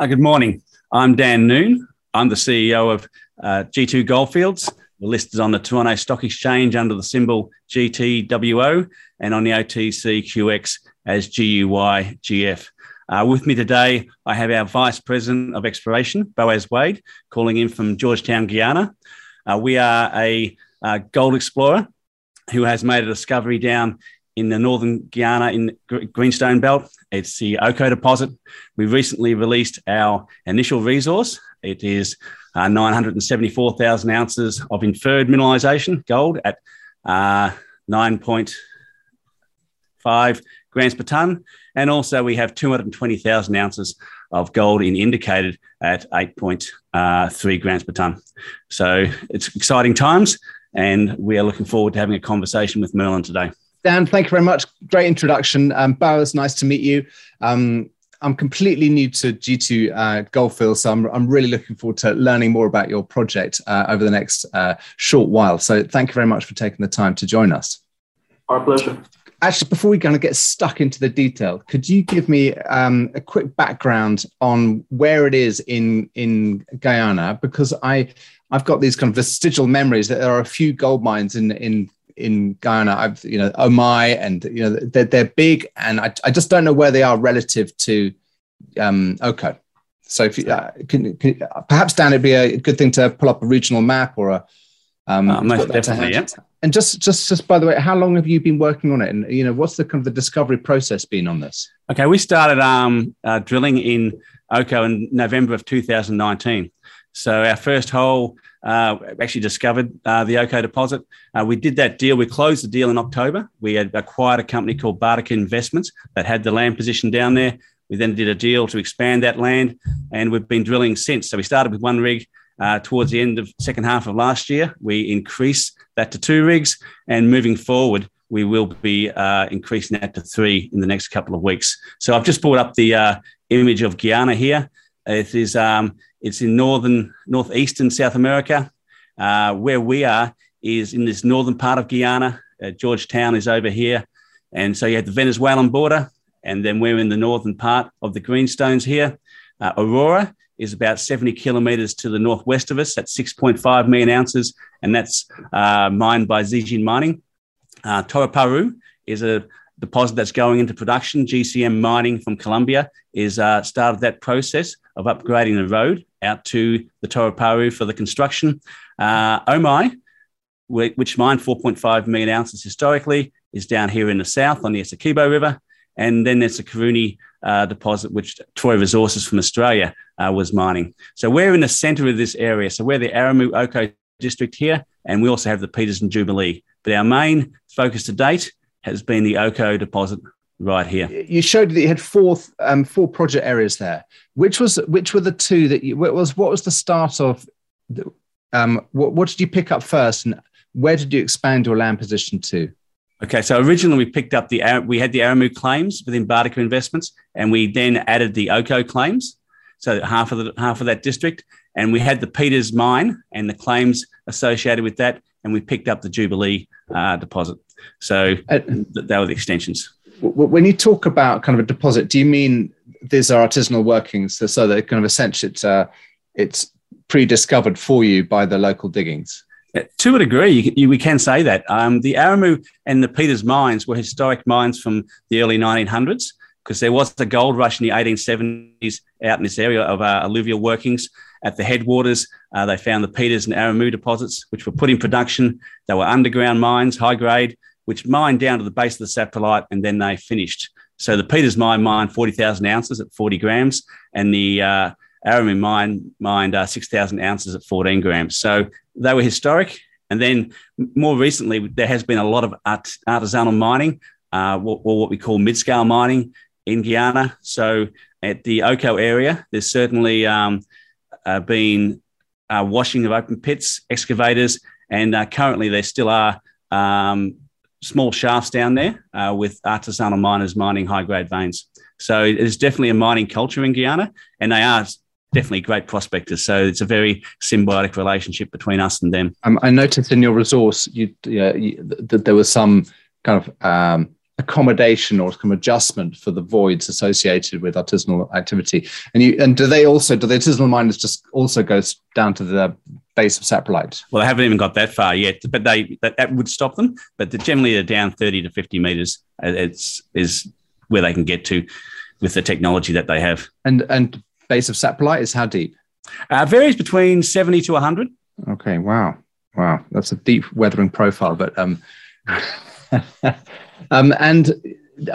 Uh, good morning. I'm Dan Noone. I'm the CEO of uh, G2 Goldfields. We're listed on the Toronto Stock Exchange under the symbol GTWO and on the OTCQX as GUYGF. Uh, with me today, I have our Vice President of Exploration, Boaz Wade, calling in from Georgetown, Guyana. Uh, we are a uh, gold explorer who has made a discovery down in the northern Guyana in Greenstone Belt. It's the Oko deposit. We recently released our initial resource. It is uh, 974,000 ounces of inferred mineralization, gold at uh, 9.5 grams per ton. And also, we have 220,000 ounces of gold in indicated at 8.3 uh, grams per ton. So it's exciting times, and we are looking forward to having a conversation with Merlin today. Dan, thank you very much. Great introduction. Um, Boaz, nice to meet you. Um, I'm completely new to G2 uh, Goldfield, so I'm, I'm really looking forward to learning more about your project uh, over the next uh, short while. So thank you very much for taking the time to join us. Our pleasure. Actually, before we kind of get stuck into the detail, could you give me um, a quick background on where it is in in Guyana? Because I I've got these kind of vestigial memories that there are a few gold mines in in in Guyana. I've you know Omai and you know they're, they're big, and I, I just don't know where they are relative to um, Oko. So if you, uh, can, can, perhaps Dan, it'd be a good thing to pull up a regional map or a. Um, uh, most definitely, yeah. And just, just, just by the way, how long have you been working on it? And you know, what's the kind of the discovery process been on this? Okay, we started um, uh, drilling in Oko in November of 2019. So our first hole uh, actually discovered uh, the Oko deposit. Uh, we did that deal. We closed the deal in October. We had acquired a company called Bartica Investments that had the land position down there. We then did a deal to expand that land, and we've been drilling since. So we started with one rig. Uh, towards the end of second half of last year, we increased that to two rigs, and moving forward, we will be uh, increasing that to three in the next couple of weeks. So I've just brought up the uh, image of Guyana here. It is um, it's in northern, northeastern South America. Uh, where we are is in this northern part of Guyana. Uh, Georgetown is over here. And so you have the Venezuelan border, and then we're in the northern part of the Greenstones here. Uh, Aurora is about 70 kilometers to the northwest of us. That's 6.5 million ounces, and that's uh, mined by Zijin Mining. Uh, is a deposit that's going into production. GCM Mining from Colombia is uh, started that process of upgrading the road out to the Toroparu for the construction. Uh, Omai, which mined 4.5 million ounces historically, is down here in the south on the Essequibo River. And then there's the Karuni uh, deposit, which Troy Resources from Australia uh, was mining. So we're in the center of this area. So we're the Aramu Oko district here, and we also have the Peters and Jubilee. But our main focus to date has been the Oko deposit right here. You showed that you had four um, four project areas there. Which was which were the two that you what was what was the start of? The, um, what, what did you pick up first, and where did you expand your land position to? Okay, so originally we picked up the we had the Aramu claims within Bartica Investments, and we then added the Oko claims, so half of the half of that district, and we had the Peters mine and the claims associated with that, and we picked up the Jubilee uh, deposit. So uh, that were the extensions when you talk about kind of a deposit, do you mean these are artisanal workings, so, so that kind of essentially it's uh, it's pre-discovered for you by the local diggings? Uh, to a degree, you, you, we can say that. Um, the Aramu and the Peters mines were historic mines from the early 1900s because there was a gold rush in the 1870s out in this area of uh, alluvial workings. At the headwaters, uh, they found the Peters and Aramu deposits, which were put in production. They were underground mines, high grade, which mined down to the base of the saprolite and then they finished. So the Peters mine mined 40,000 ounces at 40 grams and the uh, Aramu mine mined uh, 6,000 ounces at 14 grams. So they were historic. And then more recently, there has been a lot of art- artisanal mining, uh, or, or what we call mid scale mining in Guyana. So at the Oko area, there's certainly um, uh, been uh, washing of open pits, excavators, and uh, currently there still are um, small shafts down there uh, with artisanal miners mining high grade veins. So it's definitely a mining culture in Guyana, and they are definitely great prospectors. So it's a very symbiotic relationship between us and them. Um, I noticed in your resource you, you, that there was some kind of um, accommodation or some adjustment for the voids associated with artisanal activity. And you and do they also do the artisanal miners just also goes down to the base of saprolite? Well, they haven't even got that far yet, but they that, that would stop them. But generally, they're down thirty to fifty meters. It's is where they can get to with the technology that they have. And and base of saprolite is how deep? Uh, varies between seventy to hundred. Okay. Wow. Wow. That's a deep weathering profile, but um. um, and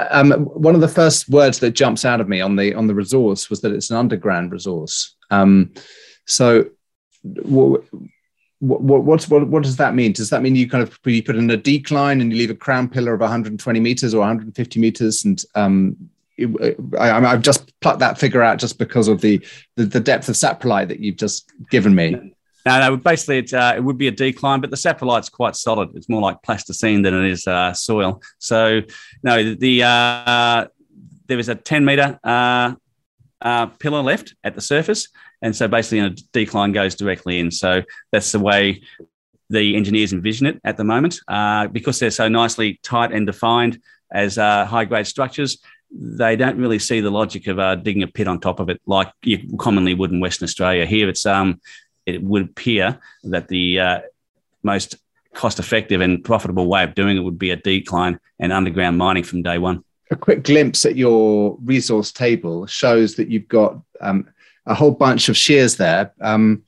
um, one of the first words that jumps out of me on the on the resource was that it's an underground resource. Um, so, what, what, what, what, does that mean? Does that mean you kind of you put in a decline and you leave a crown pillar of 120 meters or 150 meters, and um, I, have just plucked that figure out just because of the, the, the depth of saprolite that you've just given me. No, no. Basically, it, uh, it would be a decline, but the saprolite's quite solid. It's more like plasticine than it is uh, soil. So, no, the uh, there is a ten meter uh, uh, pillar left at the surface, and so basically, a decline goes directly in. So that's the way the engineers envision it at the moment, uh, because they're so nicely tight and defined as high grade structures they don't really see the logic of uh, digging a pit on top of it like you commonly would in Western Australia. Here, it's um, it would appear that the uh, most cost effective and profitable way of doing it would be a decline and underground mining from day one. A quick glimpse at your resource table shows that you've got um, a whole bunch of shears there, um,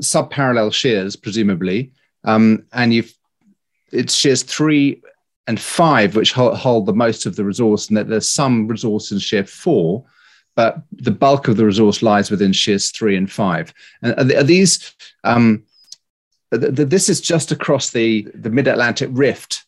sub-parallel shears, presumably, um, and you've it's shears three and five which hold, hold, the most of the resource, and that there's some resource in shear four, but the bulk of the resource lies within shears three and five. And are these? Um, this is just across the the Mid Atlantic Rift.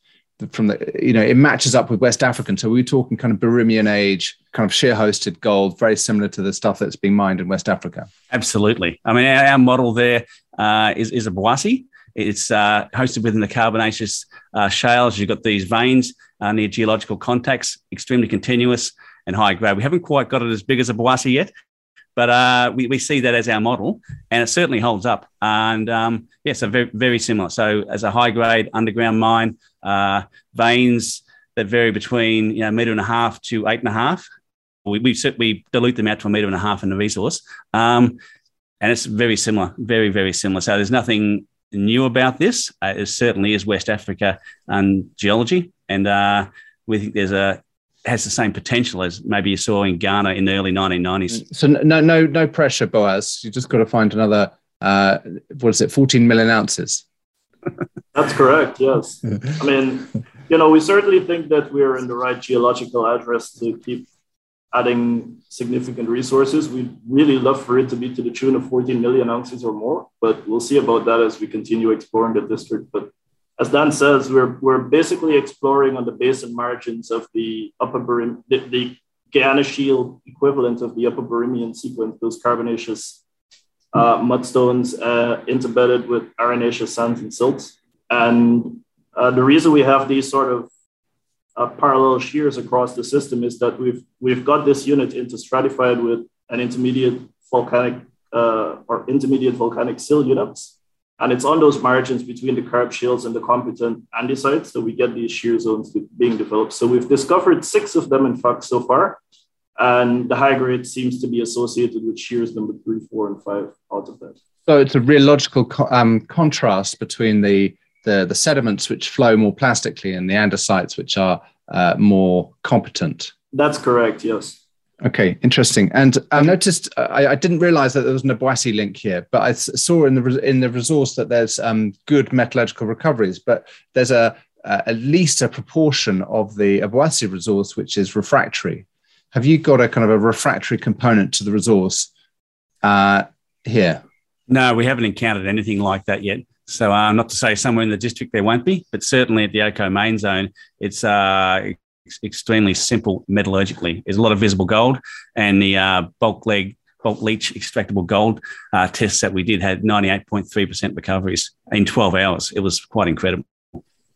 From the you know, it matches up with West African. So we're talking kind of Birimian age, kind of shear hosted gold, very similar to the stuff that's being mined in West Africa. Absolutely. I mean, our, our model there uh, is is a Obuasi. It's uh, hosted within the carbonaceous uh, shales. You've got these veins uh, near geological contacts, extremely continuous and high grade. We haven't quite got it as big as a Obuasi yet, but uh, we, we see that as our model, and it certainly holds up. And um, yeah, so very, very similar. So as a high grade underground mine, uh, veins that vary between you know meter and a half to eight and a half. We we, we dilute them out to a meter and a half in the resource, um, and it's very similar, very very similar. So there's nothing new about this. Uh, it certainly is West Africa and geology, and uh, we think there's a has the same potential as maybe you saw in Ghana in the early 1990s. So no, no, no pressure, Boaz. You just got to find another. Uh, what is it? 14 million ounces. That's correct. Yes. I mean, you know, we certainly think that we're in the right geological address to keep adding significant resources. We'd really love for it to be to the tune of 14 million ounces or more, but we'll see about that as we continue exploring the district. But as Dan says, we're, we're basically exploring on the basin margins of the upper Birim, the, the Guyana Shield equivalent of the upper Birimian sequence, those carbonaceous uh, mudstones uh, interbedded with arenaceous sands and silts. And uh, the reason we have these sort of uh, parallel shears across the system is that we've we've got this unit interstratified with an intermediate volcanic uh, or intermediate volcanic sill units, and it's on those margins between the carb shales and the competent andesites that we get these shear zones being developed. So we've discovered six of them, in fact, so far, and the high grade seems to be associated with shears number three, four, and five out of that. So it's a real logical co- um, contrast between the the, the sediments which flow more plastically and the andesites which are uh, more competent. That's correct, yes. Okay, interesting. And I noticed I, I, didn't realize that there was an Obuasi link here, but I saw in the in the resource that there's um, good metallurgical recoveries, but there's a uh, at least a proportion of the Obuasi resource which is refractory. Have you got a kind of a refractory component to the resource uh, here? No, we haven't encountered anything like that yet. So, uh, not to say somewhere in the district there won't be, but certainly at the Oko main zone, it's uh, extremely simple metallurgically. There's a lot of visible gold, and the uh, bulk leg, bulk leach extractable gold uh, tests that we did had 98.3% recoveries in 12 hours. It was quite incredible.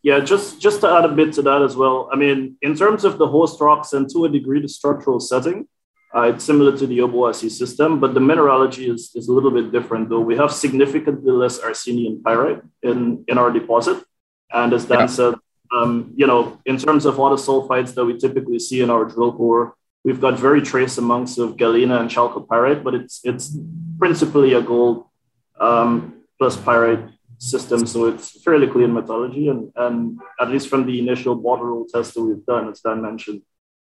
Yeah, just just to add a bit to that as well. I mean, in terms of the host rocks and to a degree the structural setting, uh, it's similar to the Obuasi system, but the mineralogy is, is a little bit different, though. We have significantly less arsenian pyrite in, in our deposit. And as Dan yeah. said, Um, you know, in terms of the sulfides that we typically see in our drill core, we've got very trace amounts of galena and chalcopyrite, but it's it's principally a gold um, plus pyrite system, so it's fairly clean metallurgy. And, and at least from the initial bottle roll test that we've done, as Dan mentioned,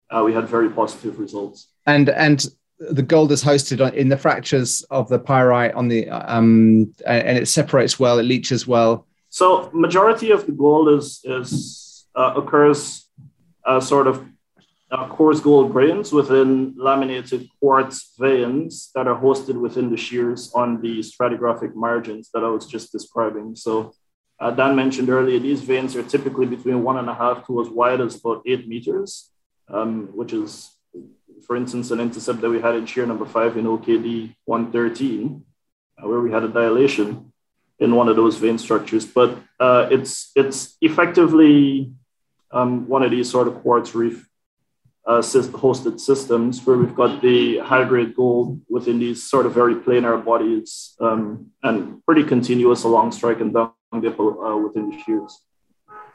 uh, we had very positive results. And and the gold is hosted in the fractures of the pyrite on the um, and it separates well, it leaches well. So majority of the gold is is uh, occurs uh, sort of uh, coarse gold grains within laminated quartz veins that are hosted within the shears on the stratigraphic margins that I was just describing. So uh, Dan mentioned earlier, these veins are typically between one and a half to as wide as about eight meters, um, which is, for instance, an intercept that we had in shear number five in OKD 113, uh, where we had a dilation in one of those vein structures. But uh, it's, it's effectively um, one of these sort of quartz reef uh, hosted systems where we've got the high grade gold within these sort of very planar bodies um, and pretty continuous along strike and down dip uh, within the shears.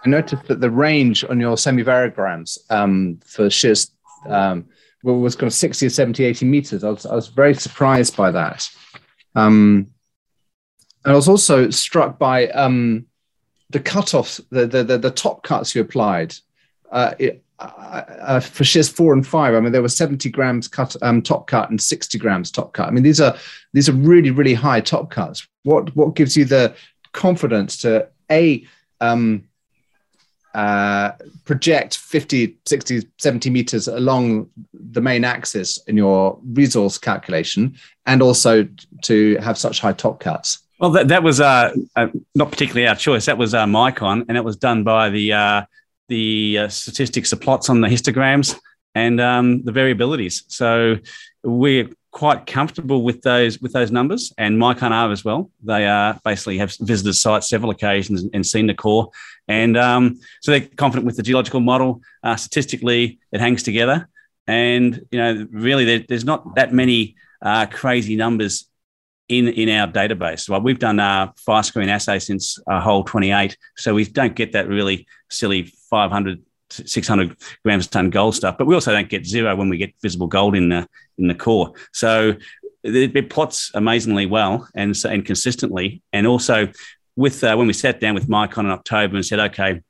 I noticed that the range on your semivariograms um, for shears um, was kind of 60 or 70, 80 meters. I was, I was very surprised by that. Um, I was also struck by um, the cutoffs, the, the, the, the top cuts you applied. Uh, it, uh, for shears four and five, I mean, there were 70 grams cut, um, top cut and 60 grams top cut. I mean, these are these are really, really high top cuts. What what gives you the confidence to a um, uh, project 50, 60, 70 meters along the main axis in your resource calculation, and also to have such high top cuts? Well, that, that was uh, uh, not particularly our choice. That was uh, Micon, and it was done by the uh, the uh, statistics, the plots on the histograms, and um, the variabilities. So we're quite comfortable with those with those numbers, and Micon are as well. They uh, basically have visited sites several occasions and seen the core, and um, so they're confident with the geological model. Uh, statistically, it hangs together, and you know, really, there, there's not that many crazy numbers in in our database. Well, we've done our fire screen assay since uh, hole 28, so we don't get that really silly 500 600 grams a ton gold stuff, but we also don't get zero when we get visible gold in the in the core. So it, it plots amazingly well and and consistently, and also with uh, when we sat down with Micon in October and said, okay,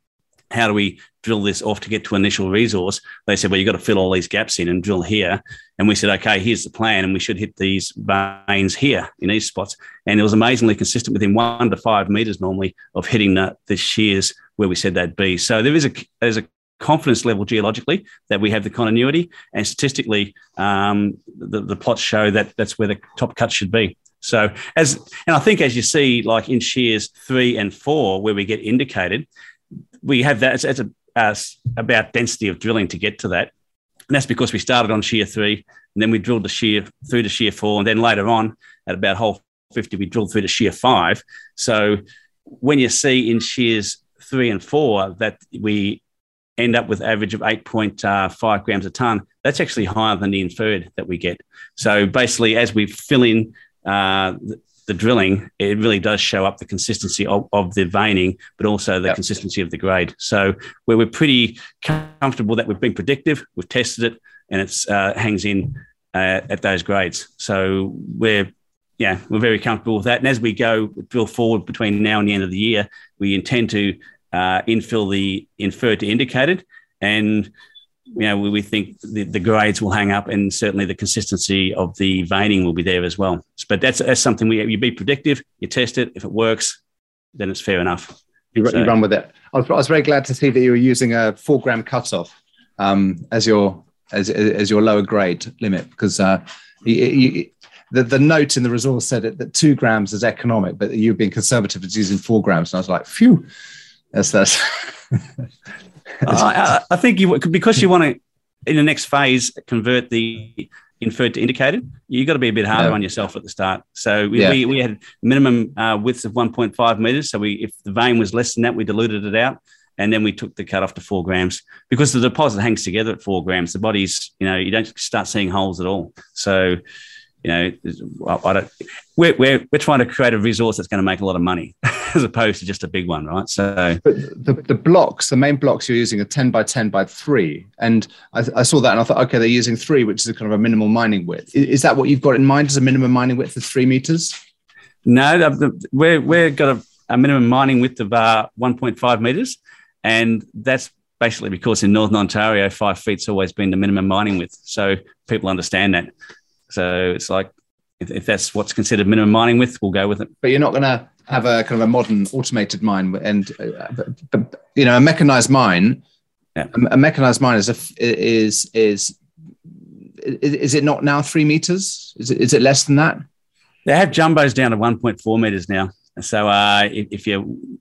how do we drill this off to get to initial resource? They said, well, you've got to fill all these gaps in and drill here. And we said, okay, here's the plan. And we should hit these veins here in these spots. And it was amazingly consistent within one to five meters normally of hitting the, the shears where we said they'd be. So there is a, there's a confidence level geologically that we have the continuity and statistically um, the, the plots show that that's where the top cut should be. So as and I think as you see, like in shears three and four, where we get indicated, we have that. It's, it's a, uh, about density of drilling to get to that. And that's because we started on shear three, and then we drilled the shear through to shear four, and then later on at about hole 50, we drilled through to shear five. So when you see in shears three and four that we end up with average of 8.5 grams a ton, that's actually higher than the inferred that we get. So basically, as we fill in uh, the drilling, it really does show up the consistency of, of the veining, but also the yep. consistency of the grade. So where we're pretty comfortable that we've been predictive, we've tested it, and it uh, hangs in uh, at those grades. So we're yeah, we're very comfortable with that. And as we go drill forward between now and the end of the year, we intend to uh, infill the inferred to indicated, and you know, we, we think the, the, grades will hang up and certainly the consistency of the veining will be there as well. But that's, that's something we, you be predictive, you test it. If it works, then it's fair enough. You, so, you run with it. I was, I was, very glad to see that you were using a four gram cutoff um, as your as, as your lower grade limit because uh, you, you, the, the note in the resource said it, that two grams is economic, but you've been conservative as using four grams. And I was like, phew, that's that's uh, I, I think you because you want to in the next phase convert the inferred to indicated. You've got to be a bit harder yeah. on yourself at the start. So we, yeah. we, we, had minimum uh, widths of 1.5 meters. So we if the vein was less than that, we diluted it out. And then we took the cut off to four grams because the deposit hangs together at four grams. The body's, you know, you don't start seeing holes at all. So you know, I, don't, we're, we're, we're trying to create a resource that's going to make a lot of money as opposed to just a big one, right? So, but the, the blocks, the main blocks you're using are 10 by 10 by three. And I, I saw that and I thought, okay, they're using three, which is a kind of a minimal mining width. Is that what you've got in mind as a minimum mining width of three meters? No, we're, we've got a, a minimum mining width of uh, 1.5 meters. And that's basically because in Northern Ontario, five feet's always been the minimum mining width. So people understand that. So it's like if, if that's what's considered minimum mining width, we'll go with it. But you're not going to have a kind of a modern automated mine and uh, but, but, you know a mechanized mine. Yeah. A, a mechanized mine is a, is is is it not now three meters? Is it, is it less than that? They have jumbos down to 1.4 meters now. So uh, if, if you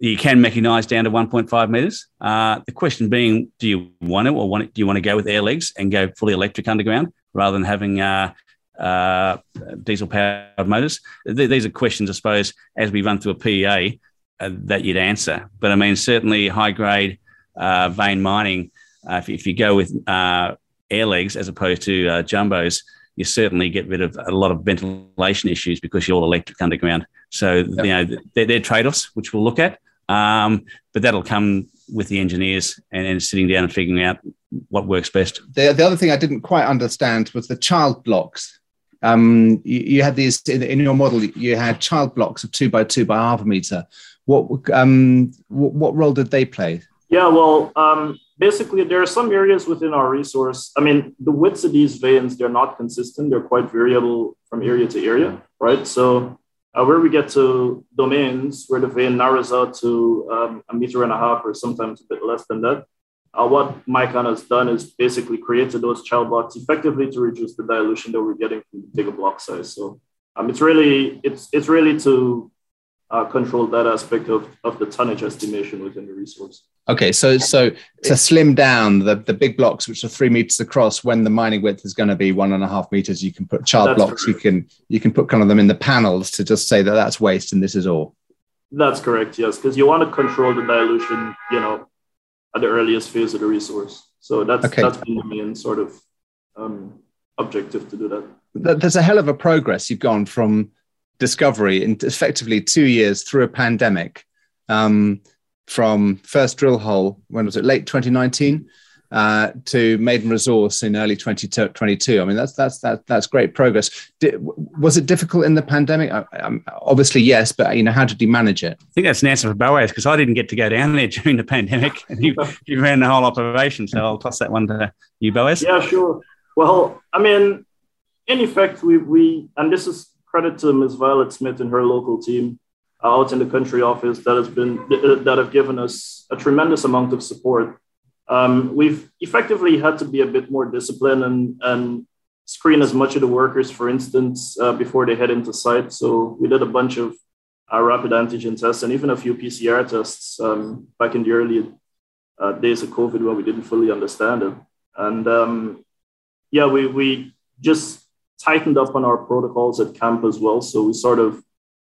you can mechanize down to 1.5 meters. Uh, the question being, do you want it or want it, do you want to go with air legs and go fully electric underground? Rather than having uh, uh, diesel powered motors? Th- these are questions, I suppose, as we run through a PEA uh, that you'd answer. But I mean, certainly high grade uh, vein mining, uh, if, if, you go with uh, air legs as opposed to jumbos, you certainly get rid of a lot of ventilation issues because you're all electric underground. So, yep. you know, they're, they're trade offs, which we'll look at. Um, but that'll come with the engineers and, and, sitting down and figuring out what works best. The, the other thing I didn't quite understand was the child blocks. Um, you, you, had these in, in, your model. You had child blocks of two by two by half a meter. What um, what, what role did they play? Yeah, well, um, basically there are some areas within our resource. I mean, the widths of these veins they're not consistent. They're quite variable from area to area, right? So uh, where we get to domains where the vein narrows out to um, a meter and a half or sometimes a bit less than that, uh, what Micon has done is basically created those child blocks effectively to reduce the dilution that we're getting from the bigger block size. So um, it's really it's it's really to uh, control that aspect of, of the tonnage estimation within the resource. Okay, so so to slim down the, the big blocks, which are three meters across, when the mining width is going to be one and a half meters, you can put child that's blocks. Correct. You can you can put kind of them in the panels to just say that that's waste and this is all. That's correct. Yes, because you want to control the dilution, you know, at the earliest phase of the resource. So that's okay. that's been the main sort of um, objective to do that. There's a hell of a progress you've gone from discovery in effectively two years through a pandemic um, from first drill hole, when was it, late 2019? Uh, to maiden resource in early 2022. I mean, that's that's that, that's great progress. Did, was it difficult in the pandemic? I, obviously, yes, but you know, how did you manage it? I think that's an answer for Boaz because I didn't get to go down there during the pandemic, and you, you ran the whole operation. So I'll toss that one to you, Boaz. Yeah, sure. Well, I mean, in effect, we we and this is credit to Ms. Violet Smith and her local team uh, out in the country office that has been that have given us a tremendous amount of support. Um, we've effectively had to be a bit more disciplined and, and screen as much of the workers, for instance, uh, before they head into site. So we did a bunch of uh, rapid antigen tests and even a few PCR tests um, back in the early uh, days of COVID when we didn't fully understand it. And um, yeah, we, we just tightened up on our protocols at camp as well. So we sort of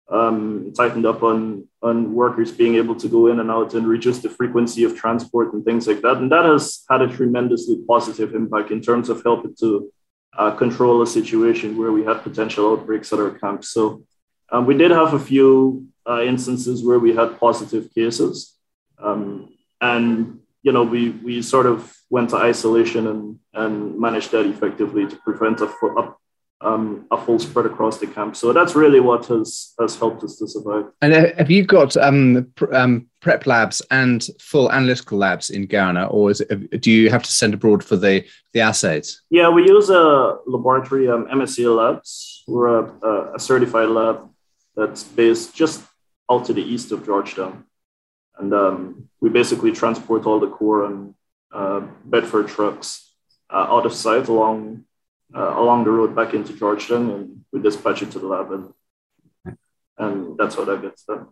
um, tightened up on on workers being able to go in and out and reduce the frequency of transport and things like that. And that has had a tremendously positive impact in terms of helping to uh, control a situation where we had potential outbreaks at our camp. So um, we did have a few uh, instances where we had positive cases. Um, and, you know, we, we sort of went to isolation and, and managed that effectively to prevent a, a um, a full spread across the camp. So that's really what has has helped us to survive. And have you got um, pr- um, prep labs and full analytical labs in Ghana, or is it, do you have to send abroad for the the assays? Yeah, we use a laboratory, um, MSA Labs. We're a, a certified lab that's based just out to the east of Georgetown, and um, we basically transport all the core and uh, Bedford trucks uh, out of sight along uh, along the road back into Georgetown, and we dispatch it to the lab, and and that's how that gets done.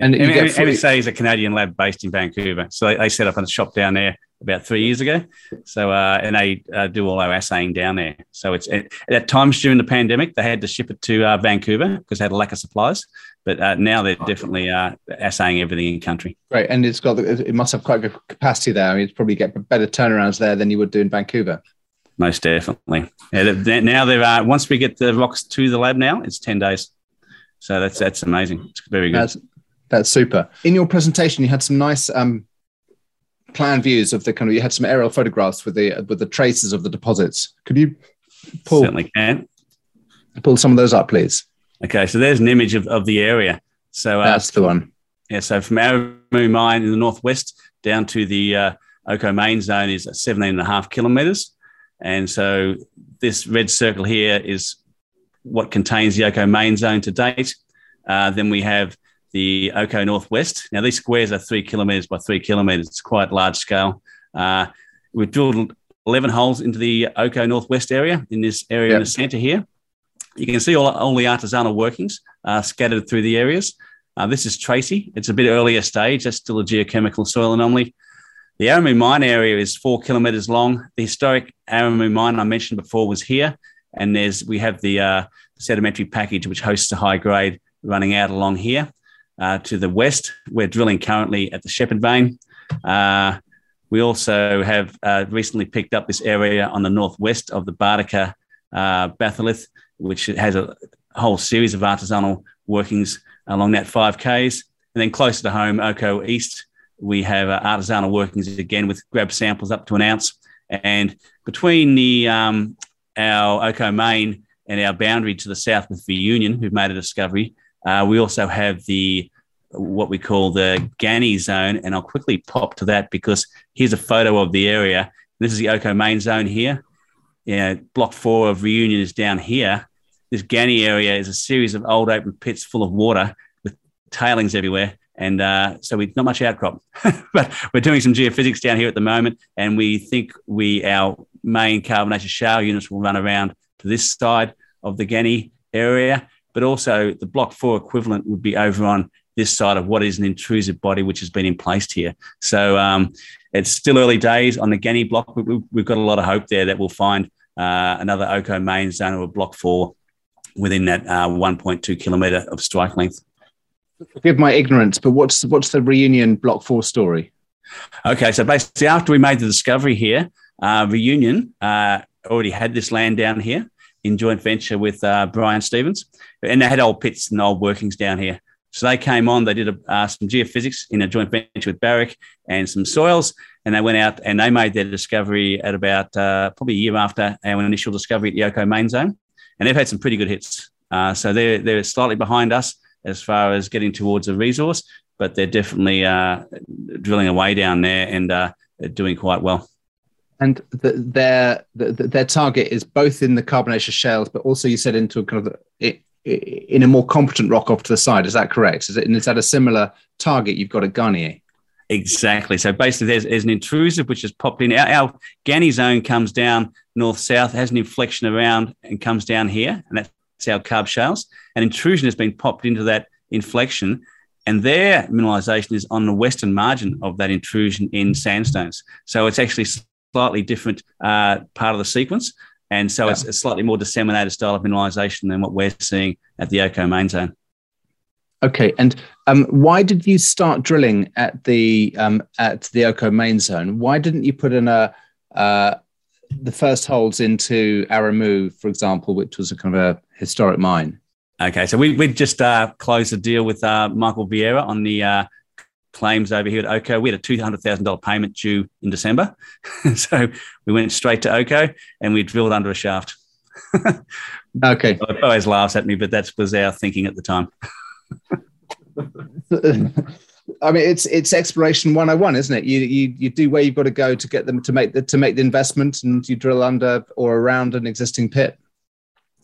And, and MSA is a Canadian lab based in Vancouver, so they, they, set up a shop down there about three years ago. So uh, and they uh, do all our assaying down there. So it's at, at, times during the pandemic they had to ship it to uh, Vancouver because they had a lack of supplies. But uh, now they're definitely uh, assaying everything in country. Great, and it's got it must have quite good capacity there. I mean, it's probably get better turnarounds there than you would do in Vancouver. Most definitely. Yeah, now they're uh, once we get the rocks to the lab now, it's ten days. So that's that's amazing. It's very good. That's, that's super. In your presentation, you had some nice um, plan views of the kind of. You had some aerial photographs with the with the traces of the deposits. Could you pull certainly can pull some of those up, please? Okay, so there's an image of, of the area. So uh, that's the one. Yeah, so from Aramu mine in the northwest down to the uh, Oko main zone is 17 and a half kilometres. And so this red circle here is what contains the Oko main zone to date. Uh, then we have the Oko Northwest. Now, these squares are three kilometres by three kilometres. It's quite large scale. Uh, we've drilled 11 holes into the Oko Northwest area in this area yep. in the centre here. You can see all, all the artisanal workings uh, scattered through the areas. Uh, this is Tracy. It's a bit earlier stage. That's still a geochemical soil anomaly. The Aramu mine area is four kilometres long. The historic Aramu mine I mentioned before was here, and there's we have the uh, sedimentary package which hosts a high grade running out along here. Uh, to the west, we're drilling currently at the Shepherd Vein. Uh, we also have uh, recently picked up this area on the northwest of the Bartica uh, batholith, which has a whole series of artisanal workings along that 5Ks. And then closer to home, Oko East, we have uh, artisanal workings again with grab samples up to an ounce. And between the um, our Oko main and our boundary to the south with Reunion, who've made a discovery, uh, we also have the what we call the Ghanie zone. And I'll quickly pop to that because here's a photo of the area. This is the Oko main zone here. Yeah, block four of Reunion is down here. This Ghanie area is a series of old open pits full of water with tailings everywhere. And uh, so we not much outcrop, but we're doing some geophysics down here at the moment, and we think we our main carbonaceous shale units will run around to this side of the Ghanie area, but also the Block Four equivalent would be over on this side of what is an intrusive body which has been in place here. So um, it's still early days on the Ghanie block. We, have got a lot of hope there that we'll find uh, another Oko main zone or Block Four within that uh, 1.2 kilometre of strike length. Forgive my ignorance, but what's what's the reunion Block Four story? Okay, so basically, after we made the discovery here, uh, Reunion uh, already had this land down here in joint venture with uh, Brian Stevens, and they had old pits and old workings down here. So they came on, they did a, uh, some geophysics in a joint venture with Barrick and some soils, and they went out and they made their discovery at about uh, probably a year after our initial discovery at the Oko main zone and they've had some pretty good hits. Uh, so they're they're slightly behind us as far as getting towards a resource, but they're definitely uh, drilling away down there and uh, doing quite well. And the, their the, their target is both in the carbonaceous shales, but also you said into a kind of it, in a more competent rock off to the side. Is that correct? Is, it, is that a similar target you've got at Ghanie? Exactly. So basically, there's, there's an intrusive which has popped in. Our, our zone comes down north south, has an inflection around and comes down here, and that's our carb shales. And intrusion has been popped into that inflection, and their mineralization is on the western margin of that intrusion in sandstones. So it's actually slightly different uh, part of the sequence. And so yeah. it's a slightly more disseminated style of mineralization than what we're seeing at the Oko main zone. Okay, and um, why did you start drilling at the um, at the Oko main zone? Why didn't you put in a uh, the first holes into Aramu, for example, which was a kind of a historic mine? Okay, so we we just uh, closed a deal with uh, Michael Vieira on the uh, claims over here at Oko. We had a two hundred thousand dollar payment due in December, so we went straight to Oko and we drilled under a shaft. okay, always laughs at me, but that was our thinking at the time. I mean, it's it's exploration 101, isn't it? You, you you do where you've got to go to get them to make the to make the investment, and you drill under or around an existing pit,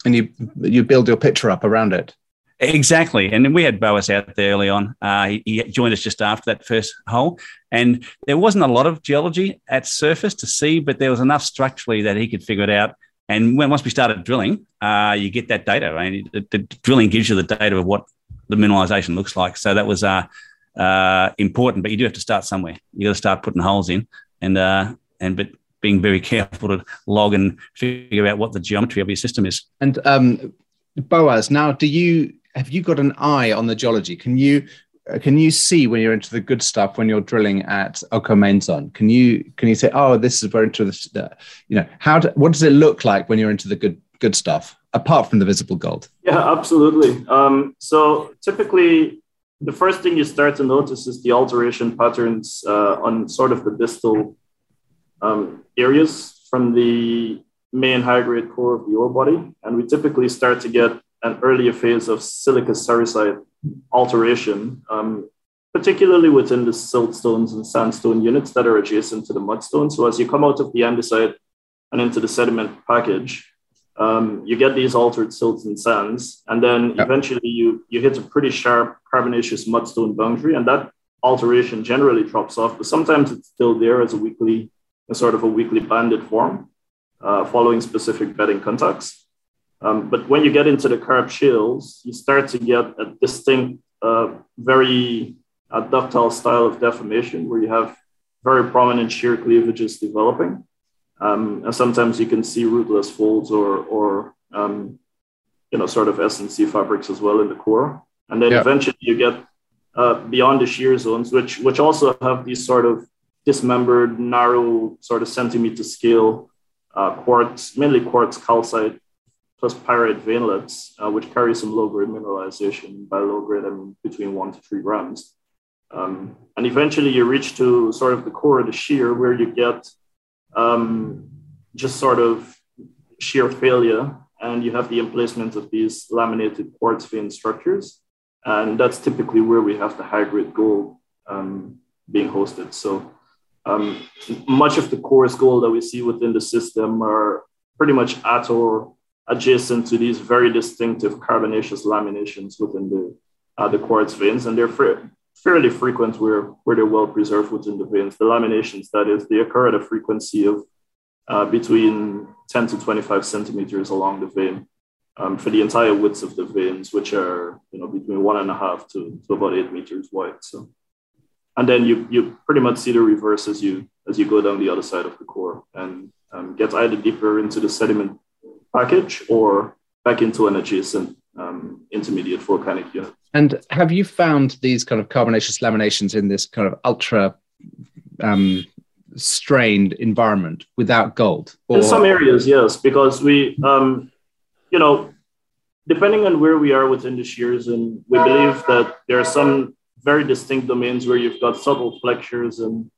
and you you build your picture up around it. Exactly, and we had Boaz out there early on. Uh, he, he, joined us just after that first hole, and there wasn't a lot of geology at surface to see, but there was enough structurally that he could figure it out. And when once we started drilling, uh, you get that data. Right? The, the drilling gives you the data of what the mineralization looks like. So that was uh, uh, important, but you do have to start somewhere. You got to start putting holes in, and uh, and but being very careful to log and figure out what the geometry of your system is. And um, Boaz, now do you have you got an eye on the geology? Can you can you see when you're into the good stuff when you're drilling at Oko main zone? Can you can you say, oh, this is where into the, you know, how do, what does it look like when you're into the good good stuff apart from the visible gold? Yeah, absolutely. Um, so typically, the first thing you start to notice is the alteration patterns uh, on sort of the distal um, areas from the main high grade core of the ore body, and we typically start to get an earlier phase of silica sericite alteration, um, particularly within the siltstones and sandstone units that are adjacent to the mudstone. So as you come out of the andesite and into the sediment package, um, you get these altered silts and sands, and then yep. eventually you you hit a pretty sharp carbonaceous mudstone boundary, and that alteration generally drops off, but sometimes it's still there as a weakly, a sort of a weakly banded form, uh, following specific bedding contacts. Um, but when you get into the carb shales, you start to get a distinct, uh, very uh, ductile style of deformation where you have very prominent shear cleavages developing. Um, and sometimes you can see rootless folds or, or um, you know, sort of SNC fabrics as well in the core. And then yeah. eventually you get uh, beyond the shear zones, which, which also have these sort of dismembered, narrow, sort of centimeter scale uh, quartz, mainly quartz calcite plus pyrite veinlets, uh, which carry some low grade mineralization. By low grade, I mean between one to three grams. Um, and eventually you reach to sort of the core of the shear where you get um, just sort of shear failure and you have the emplacement of these laminated quartz vein structures. And that's typically where we have the high grade gold um, being hosted. So um, much of the coarse gold that we see within the system are pretty much at or adjacent to these very distinctive carbonaceous laminations within the, uh, the quartz veins, and they're fr- fairly frequent where, where they're well preserved within the veins. The laminations, that is, they occur at a frequency of uh, between 10 to 25 centimeters along the vein um, for the entire width of the veins, which are you know between one and a half to, to about eight meters wide. So, and then you you pretty much see the reverse as you as you go down the other side of the core and um, get either deeper into the sediment package or back into an adjacent um, intermediate volcanic unit. And have you found these kind of carbonaceous laminations in this kind of ultra um, strained environment without gold? Or... In some areas, yes, because we, um, you know, depending on where we are within the shears, and we believe that there are some very distinct domains where you've got subtle flexures and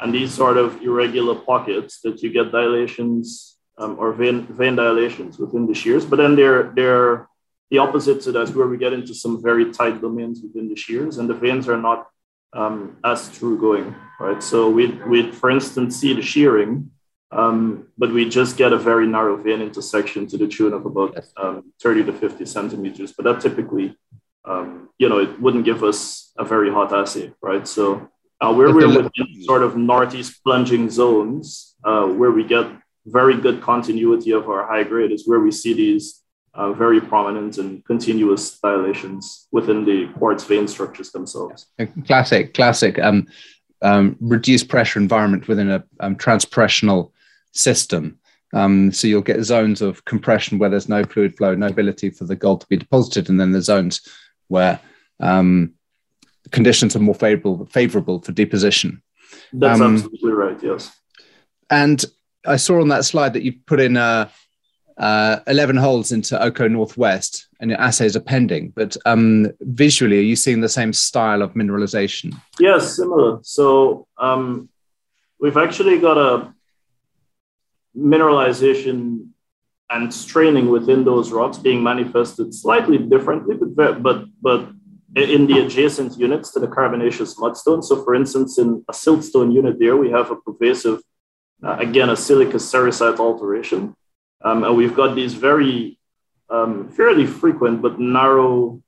and these sort of irregular pockets that you get dilations um, or vein, vein dilations within the shears. But then they're, they're the opposite to that, where we get into some very tight domains within the shears, and the veins are not um, as true going, right? So we'd, we'd, for instance, see the shearing, um, but we just get a very narrow vein intersection to the tune of about um, 30 to 50 centimeters. But that typically, um, you know, it wouldn't give us a very hot assay, right? So uh, where we're within sort of northeast plunging zones, uh, where we get very good continuity of our high grade is where we see these uh, very prominent and continuous dilations within the quartz vein structures themselves. Classic, classic. Um, um, reduced pressure environment within a um, transpressional system. Um, so you'll get zones of compression where there's no fluid flow, no ability for the gold to be deposited, and then the zones where um, conditions are more favorable favorable for deposition. That's um, absolutely right. Yes. And I saw on that slide that you put in uh, uh, 11 holes into Oko Northwest and your assays are pending. But um, visually, are you seeing the same style of mineralization? Yes, similar. So um, we've actually got a mineralization and straining within those rocks being manifested slightly differently, but but but in the adjacent units to the carbonaceous mudstone. So, for instance, in a siltstone unit there, we have a pervasive uh, again, a silica sericite alteration. Um, and we've got these very um, fairly frequent but narrow,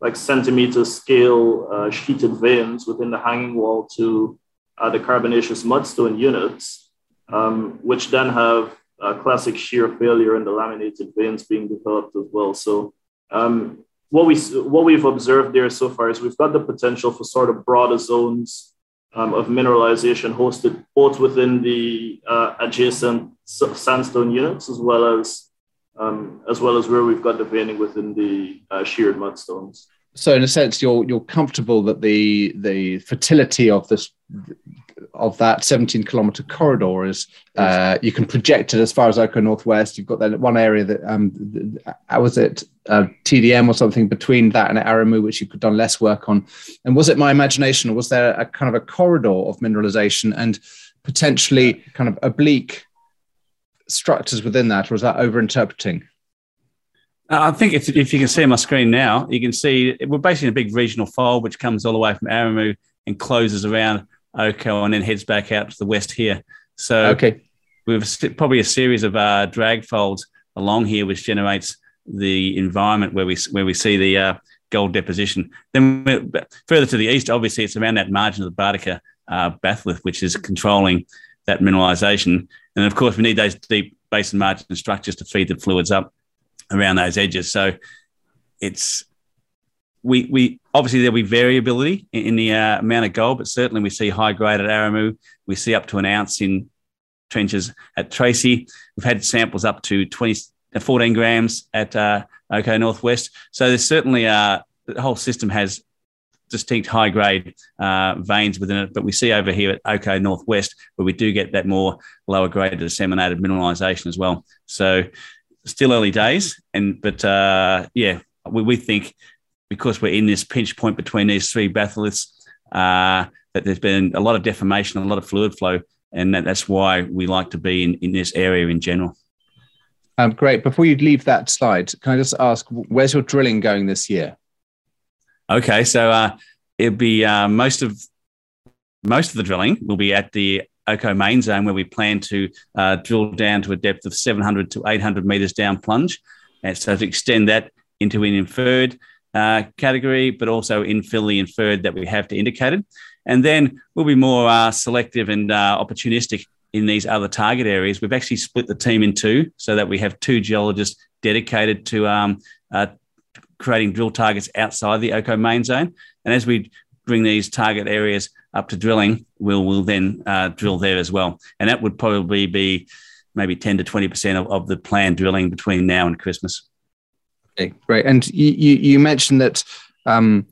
like centimeter scale uh, sheeted veins within the hanging wall to uh, the carbonaceous mudstone units, um, which then have classic shear failure in the laminated veins being developed as well. So um, what we what we've observed there so far is we've got the potential for sort of broader zones um, of mineralization hosted both within the uh, adjacent sandstone units as well as um, as well as where we've got the veining within the uh, sheared mudstones. So, in a sense, you're you're comfortable that the the fertility of this of that 17 kilometer corridor is uh, you can project it as far as I Oko Northwest. You've got that one area that um, how was it uh, TDM or something between that and Aramu, which you could done less work on. And was it my imagination, or was there a kind of a corridor of mineralization and potentially kind of oblique structures within that, or is that overinterpreting? Uh, I think if, if you can see my screen now, you can see we're basically in a big regional fold which comes all the way from Aramu and closes around Oko and then heads back out to the west here. So okay. we've probably a series of uh, drag folds along here, which generates the environment where we where we see the uh, gold deposition. Then further to the east, obviously, it's around that margin of the Bartica uh, batholith, which is controlling that mineralization. And of course, we need those deep basin margin structures to feed the fluids up around those edges. So it's we we obviously there'll be variability in, in the uh, amount of gold, but certainly we see high grade at Aremu. We see up to an ounce in trenches at Tracy. We've had samples up to 20, uh, 14 grams at uh, Oko Northwest. So there's certainly uh, the whole system has distinct high grade uh, veins within it. But we see over here at Oko Northwest where we do get that more lower grade disseminated mineralization as well. So still early days, and but uh, yeah, we, we think because we're in this pinch point between these three batholiths, uh, that there's been a lot of deformation, a lot of fluid flow, and that, that's why we like to be in, in this area in general. Um, great. Before you leave that slide, can I just ask, where's your drilling going this year? Okay, so uh, it'll be uh, most of most of the drilling will be at the Oko main zone where we plan to uh, drill down to a depth of 700 to 800 meters down plunge, and so to extend that into an inferred uh, category, but also infill the inferred that we have to indicated. And then we'll be more uh, selective and uh, opportunistic in these other target areas. We've actually split the team in two so that we have two geologists dedicated to um, uh, creating drill targets outside the Oko main zone. And as we bring these target areas up to drilling, we'll, we'll then uh, drill there as well. And that would probably be maybe 10 to 20% of, of the planned drilling between now and Christmas. Okay, great. And you, you, you mentioned that um,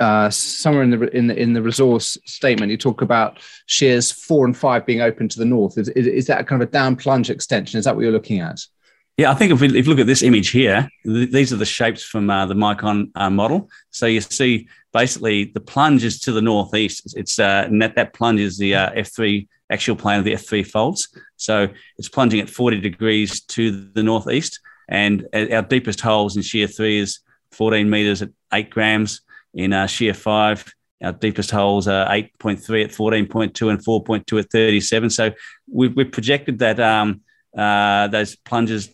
uh, somewhere in the in the in the resource statement, you talk about shears four and five being open to the north. Is, is, is that kind of a down plunge extension? Is that what you're looking at? Yeah, I think if we, if you look at this image here, th- these are the shapes from uh, the Micon uh, model. So you see basically the plunge is to the northeast. It's uh, that, that plunge is the uh, F3 axial plane of the F3 faults. So it's plunging at 40 degrees to the northeast. And our deepest holes in shear three is 14 meters at eight grams. In uh, shear five, our deepest holes are 8.3 at 14.2 and 4.2 at 37. So we've, we've projected that um, uh, those plunges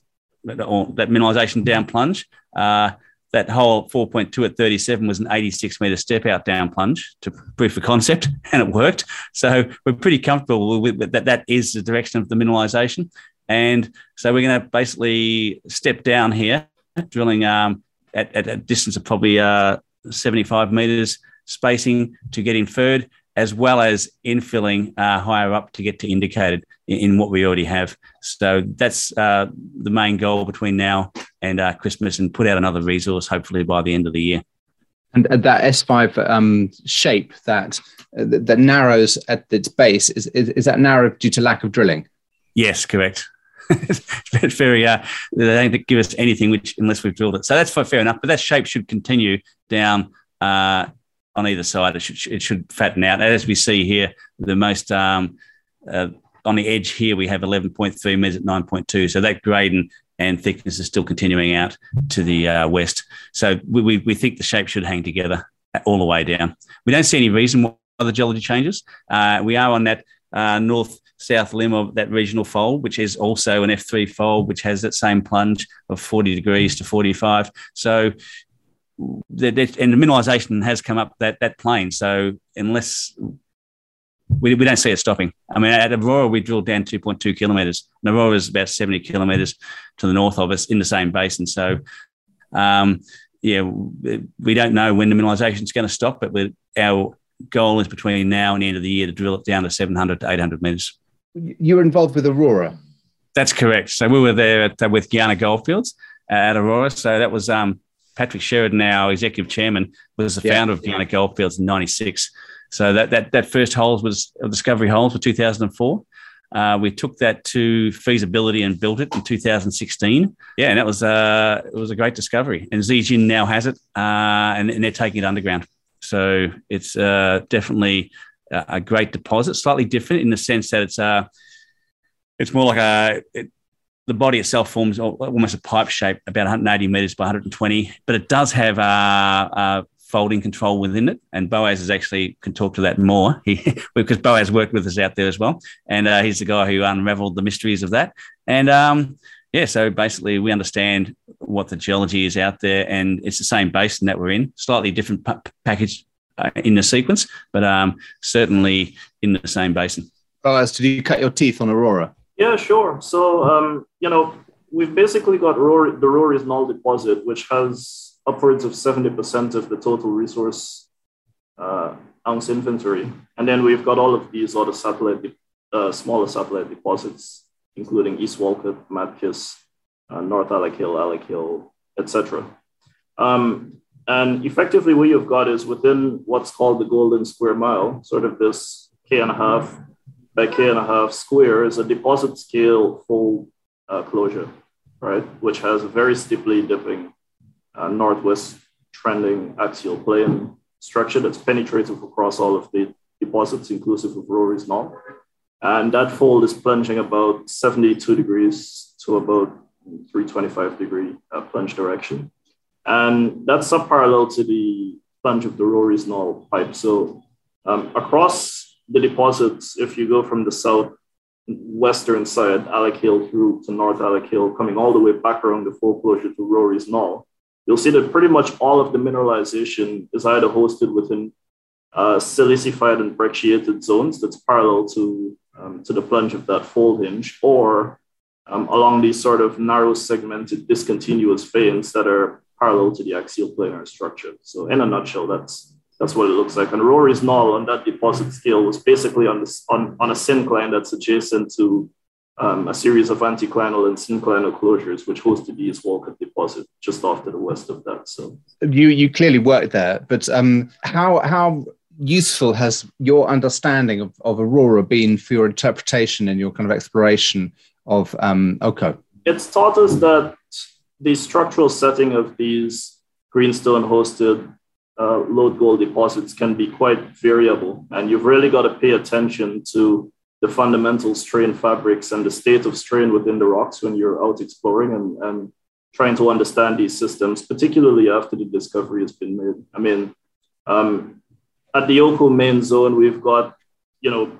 or that mineralization down plunge. Uh, that hole 4.2 at 37 was an 86 meter step out down plunge to proof of concept, and it worked. So we're pretty comfortable with that. That is the direction of the mineralization. And so we're going to basically step down here, drilling um, at, at, a distance of probably uh, 75 meters spacing to get inferred, as well as infilling uh, higher up to get to indicated in, in, what we already have. So that's uh, the main goal between now and uh, Christmas, and put out another resource hopefully by the end of the year. And that S5 um, shape that that narrows at its base is, is is that narrow due to lack of drilling? Yes, correct. it's very uh, they don't give us anything which unless we've drilled it. So that's fair enough. But that shape should continue down uh, on either side. It should it should fatten out. As we see here, the most um, uh, on the edge here we have 11.3 meters at 9.2. So that grade and, and thickness is still continuing out to the uh, west. So we, we, we think the shape should hang together all the way down. We don't see any reason why the geology changes. Uh, we are on that uh, north south limb of that regional fold, which is also an F3 fold, which has that same plunge of 40 degrees to 45. So, the, the, and the mineralization has come up that, that plane. So, unless we, we don't see it stopping. I mean, at Aurora, we drilled down 2.2 kilometers, and Aurora is about 70 kilometers to the north of us in the same basin. So, um, yeah, we don't know when the mineralization is going to stop, but our goal is between now and the end of the year to drill it down to 700 to 800 meters you were involved with Aurora. That's correct. So we were there at, uh, with Guyana Goldfields uh, at Aurora. So that was um, Patrick Sheridan, our executive chairman, was the yeah. founder of Guyana Goldfields in '96. So that that that first holes was discovery holes for 2004. Uh, we took that to feasibility and built it in 2016. Yeah, and that was uh, it was a great discovery. And Zijin now has it, uh, and, and, they're taking it underground. So it's uh, definitely a, a, great deposit. Slightly different in the sense that it's uh, it's more like a it, the body itself forms almost a pipe shape, about 180 meters by 120, but it does have a, a folding control within it. And Boaz is actually can talk to that more he, because Boaz worked with us out there as well. And uh, he's the guy who unraveled the mysteries of that. And um, yeah, so basically we understand what the geology is out there and it's the same basin that we're in, slightly different p- package uh, in the sequence, but um, certainly in the same basin. Boaz, did you cut your teeth on Aurora? Yeah, sure. So, um, you know, we've basically got Rory, the Rory's Knoll deposit, which has upwards of 70% of the total resource uh, ounce inventory. And then we've got all of these other satellite, uh, smaller satellite deposits, including East Walcott, Madkiss, uh, North Alec Hill, Alec Hill, etc. Um, and effectively, what you've got is within what's called the Golden Square Mile, sort of this K and a half by K and a half square is a deposit scale fold uh, closure, right? Which has a very steeply dipping uh, northwest trending axial plane structure that's penetrative across all of the deposits, inclusive of Rory's Knoll. And that fold is plunging about 72 degrees to about 325 degree uh, plunge direction. And that's subparallel to the plunge of the Rory's Knoll pipe. So um, across the deposits, if you go from the south western side, Alec Hill through to North Alec Hill, coming all the way back around the foreclosure to Rory's Knoll, you'll see that pretty much all of the mineralization is either hosted within uh, silicified and brecciated zones that's parallel to, um, to the plunge of that fold hinge, or um, along these sort of narrow segmented discontinuous veins that are parallel to the axial planar structure. So in a nutshell, that's that's what it looks like. And Rory's Knoll on that deposit scale was basically on this on, on a syncline that's adjacent to um, a series of anticlinal and synclinal closures, which hosted the East Walcott deposit just off to the west of that. So you you clearly worked there, but um, how how useful has your understanding of, of Aurora been for your interpretation and your kind of exploration of um, Oko? It's taught us that the structural setting of these greenstone hosted uh, lode gold deposits can be quite variable. And you've really got to pay attention to the fundamental strain fabrics and the state of strain within the rocks when you're out exploring and, and trying to understand these systems, particularly after the discovery has been made. I mean, um, at the Oko main zone, we've got, you know,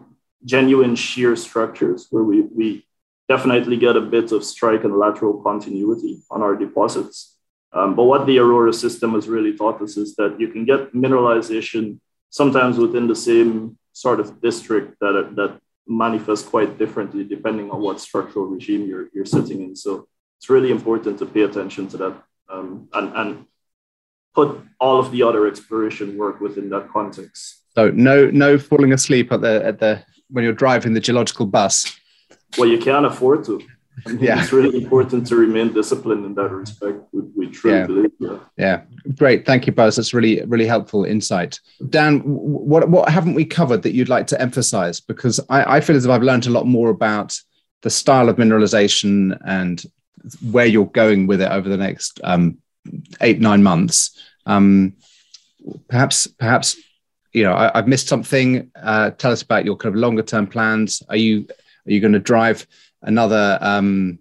genuine shear structures where we, we definitely get a bit of strike and lateral continuity on our deposits. Um, but what the Aurora system has really taught us is that you can get mineralization sometimes within the same sort of district that, that manifests quite differently depending on what structural regime you're, you're sitting in. So it's really important to pay attention to that um, and, and put all of the other exploration work within that context. So no no falling asleep at the at the when you're driving the geological bus. Well, you can't afford to yeah. it's really important to remain disciplined in that respect. We, we truly yeah. believe. Yeah. yeah, great. Thank you, Boaz. That's really, really helpful insight. Dan, what what haven't we covered that you'd like to emphasize? Because I, I feel as if I've learned a lot more about the style of mineralization and where you're going with it over the next um, eight nine months. Um, perhaps, perhaps you know I, have missed something. Uh, tell us about your kind of longer term plans. Are you are you going to drive another um,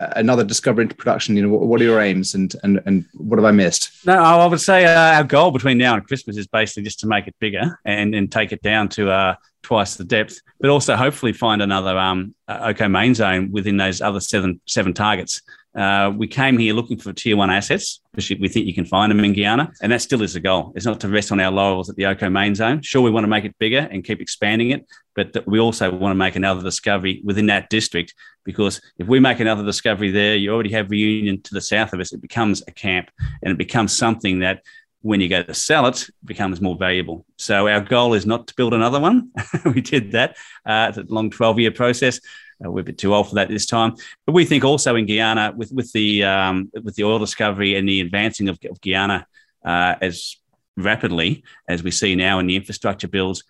another discovery into production? You know, what, what, are your aims and and and what have I missed? No, I would say uh, our goal between now and Christmas is basically just to make it bigger and and take it down to uh, twice the depth, but also hopefully find another um, Oko main zone within those other seven seven targets. Uh, we came here looking for tier one assets because we think you can find them in Guyana, and that still is the goal. It's not to rest on our laurels at the Oko main zone. Sure, we want to make it bigger and keep expanding it, but we also want to make another discovery within that district because if we make another discovery there, you already have Reunion to the south of us. It becomes a camp and it becomes something that when you go to sell it, becomes more valuable. So our goal is not to build another one. we did that. Uh, it's a long 12 year process. Uh, we're a bit too old for that this time. But we think also in Guyana, with with the um, with the oil discovery and the advancing of, of Guyana uh, as rapidly as we see now in the infrastructure bills,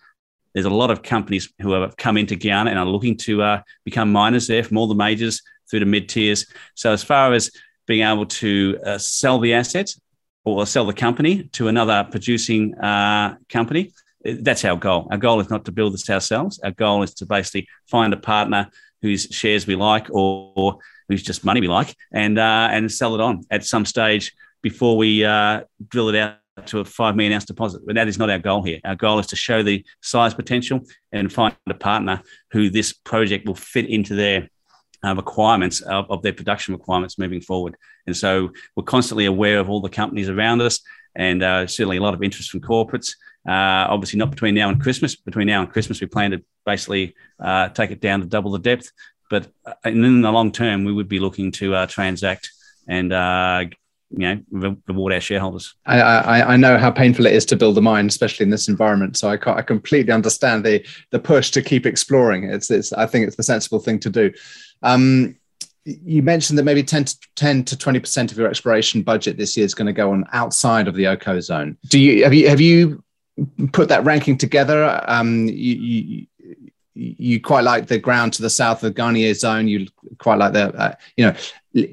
there's a lot of companies who have come into Guyana and are looking to uh, become miners there from all the majors through to mid tiers. So as far as being able to uh, sell the assets or sell the company to another producing uh, company, that's our goal. Our goal is not to build this ourselves. Our goal is to basically find a partner whose shares we like or, or whose just money we like and uh, and sell it on at some stage before we uh, drill it out to a five million ounce deposit. But that is not our goal here. Our goal is to show the size potential and find a partner who this project will fit into their uh, requirements of, of, their production requirements moving forward. And so we're constantly aware of all the companies around us and uh, certainly a lot of interest from corporates. Uh, obviously, not between now and Christmas. Between now and Christmas, we plan to basically uh, take it down to double the depth. But uh, in the long term, we would be looking to uh, transact and you know reward our shareholders. I, I, I know how painful it is to build a mine, especially in this environment. So I, I completely understand the the push to keep exploring. It's it's I think it's the sensible thing to do. Um, you mentioned that maybe 10 to 10 to 20 percent of your exploration budget this year is going to go on outside of the Oko zone. Do you have you have you put that ranking together? Um, you, you you quite like the ground to the south of Ghanie zone. You quite like the, uh, you know,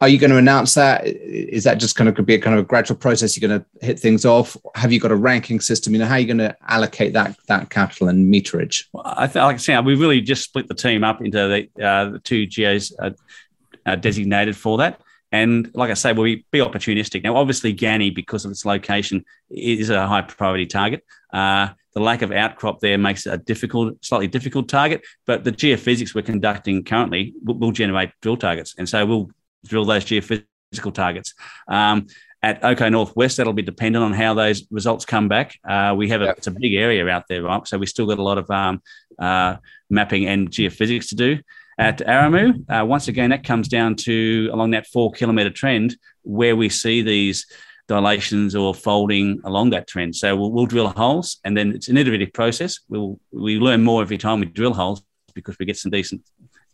are you going to announce that? Is that just kind of be a kind of a gradual process? You're going to hit things off. Have you got a ranking system? You know, how are you going to allocate that that capital and meterage? Well, I th- like I say, we really just split the team up into the, uh, the two geos uh, uh, designated for that. And like I say, we'll be, be opportunistic. Now, obviously, Ghanie, because of its location, is a high priority target. Uh, the lack of outcrop there makes it a difficult, slightly difficult target. But the geophysics we're conducting currently will, will generate drill targets, and so we'll drill those geophysical targets. Um, at Oko Northwest, that'll be dependent on how those results come back. Uh, we have a, it's a big area out there, right? So we still got a lot of um, uh, mapping and geophysics to do. At Aremu, uh, once again, that comes down to along that four kilometre trend where we see these dilations or folding along that trend. So we'll, we'll drill holes, and then it's an iterative process. We'll we learn more every time we drill holes because we get some decent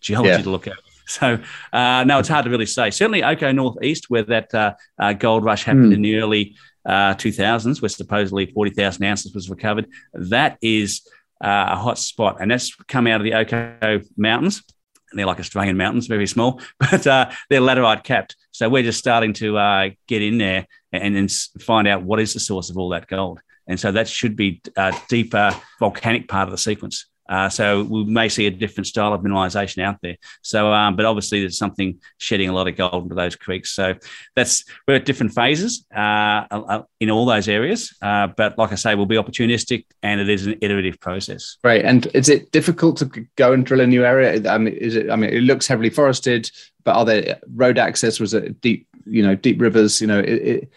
geology yeah. to look at. So uh, no, it's hard to really say. Certainly, Oko Northeast, where that uh, uh, gold rush happened mm. in the early 2000s, uh, where supposedly 40,000 ounces was recovered, that is uh, a hot spot, and that's come out of the Oko Mountains. And they're like Australian mountains, very small, but uh, they're laterite capped. So we're just starting to get in there and then find out what is the source of all that gold. And so that should be a deeper volcanic part of the sequence. Uh, so we may see a different style of mineralization out there. So, um, but obviously there's something shedding a lot of gold into those creeks. So that's we're at different phases uh, uh in all those areas. Uh, but like I say, we'll be opportunistic, and it is an iterative process. Right. And is it difficult to go and drill a new area? I mean, is it? I mean, it looks heavily forested, but are there road access? Was it deep? You know, deep rivers. You know, it, it,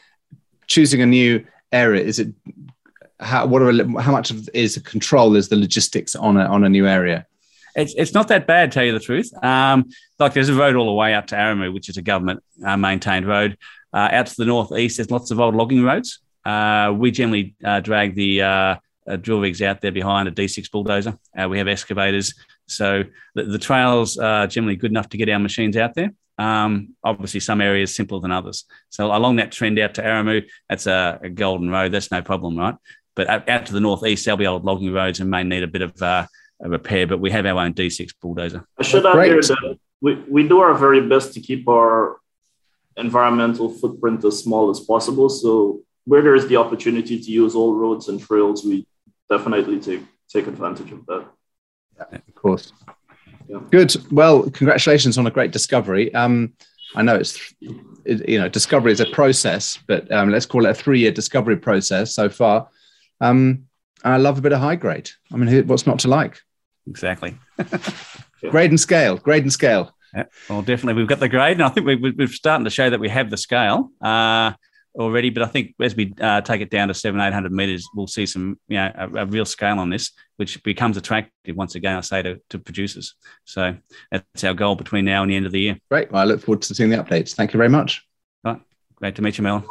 choosing a new area is it how what are how much of is the control is the logistics on a on a new area? It's, it's not that bad, tell you the truth. Um, like there's a road all the way up to Aremu, which is a government uh, maintained road. Uh, out to the northeast, there's lots of old logging roads. Uh, we generally uh, drag the uh, uh, drill rigs out there behind a D6 bulldozer. we have excavators, so the, the, trails are generally good enough to get our machines out there. Um, obviously, some areas simpler than others. So along that trend out to Aremu, that's a, a golden road. That's no problem, right? But out, out to the northeast, there'll be old logging roads and may need a bit of uh, a repair. But we have our own D6 bulldozer. I should add here that we, we do our very best to keep our environmental footprint as small as possible. So where there is the opportunity to use all roads and trails, we definitely take take advantage of that. Yeah, of course. Yeah. Good. Well, congratulations on a great discovery. Um, I know it's it, you know discovery is a process, but um, let's call it a three-year discovery process so far. Um, I love a bit of high grade. I mean, what's not to like? Exactly. grade and scale, grade and scale. Yeah, well, definitely, we've got the grade, and I think we, we're starting to show that we have the scale uh, already. But I think as we uh, take it down to seven, eight hundred meters, we'll see some, you know, a, a, real scale on this, which becomes attractive once again. I say to, to producers. So that's our goal between now and the end of the year. Great. Well, I look forward to seeing the updates. Thank you very much. All right. Great to meet you, Mel.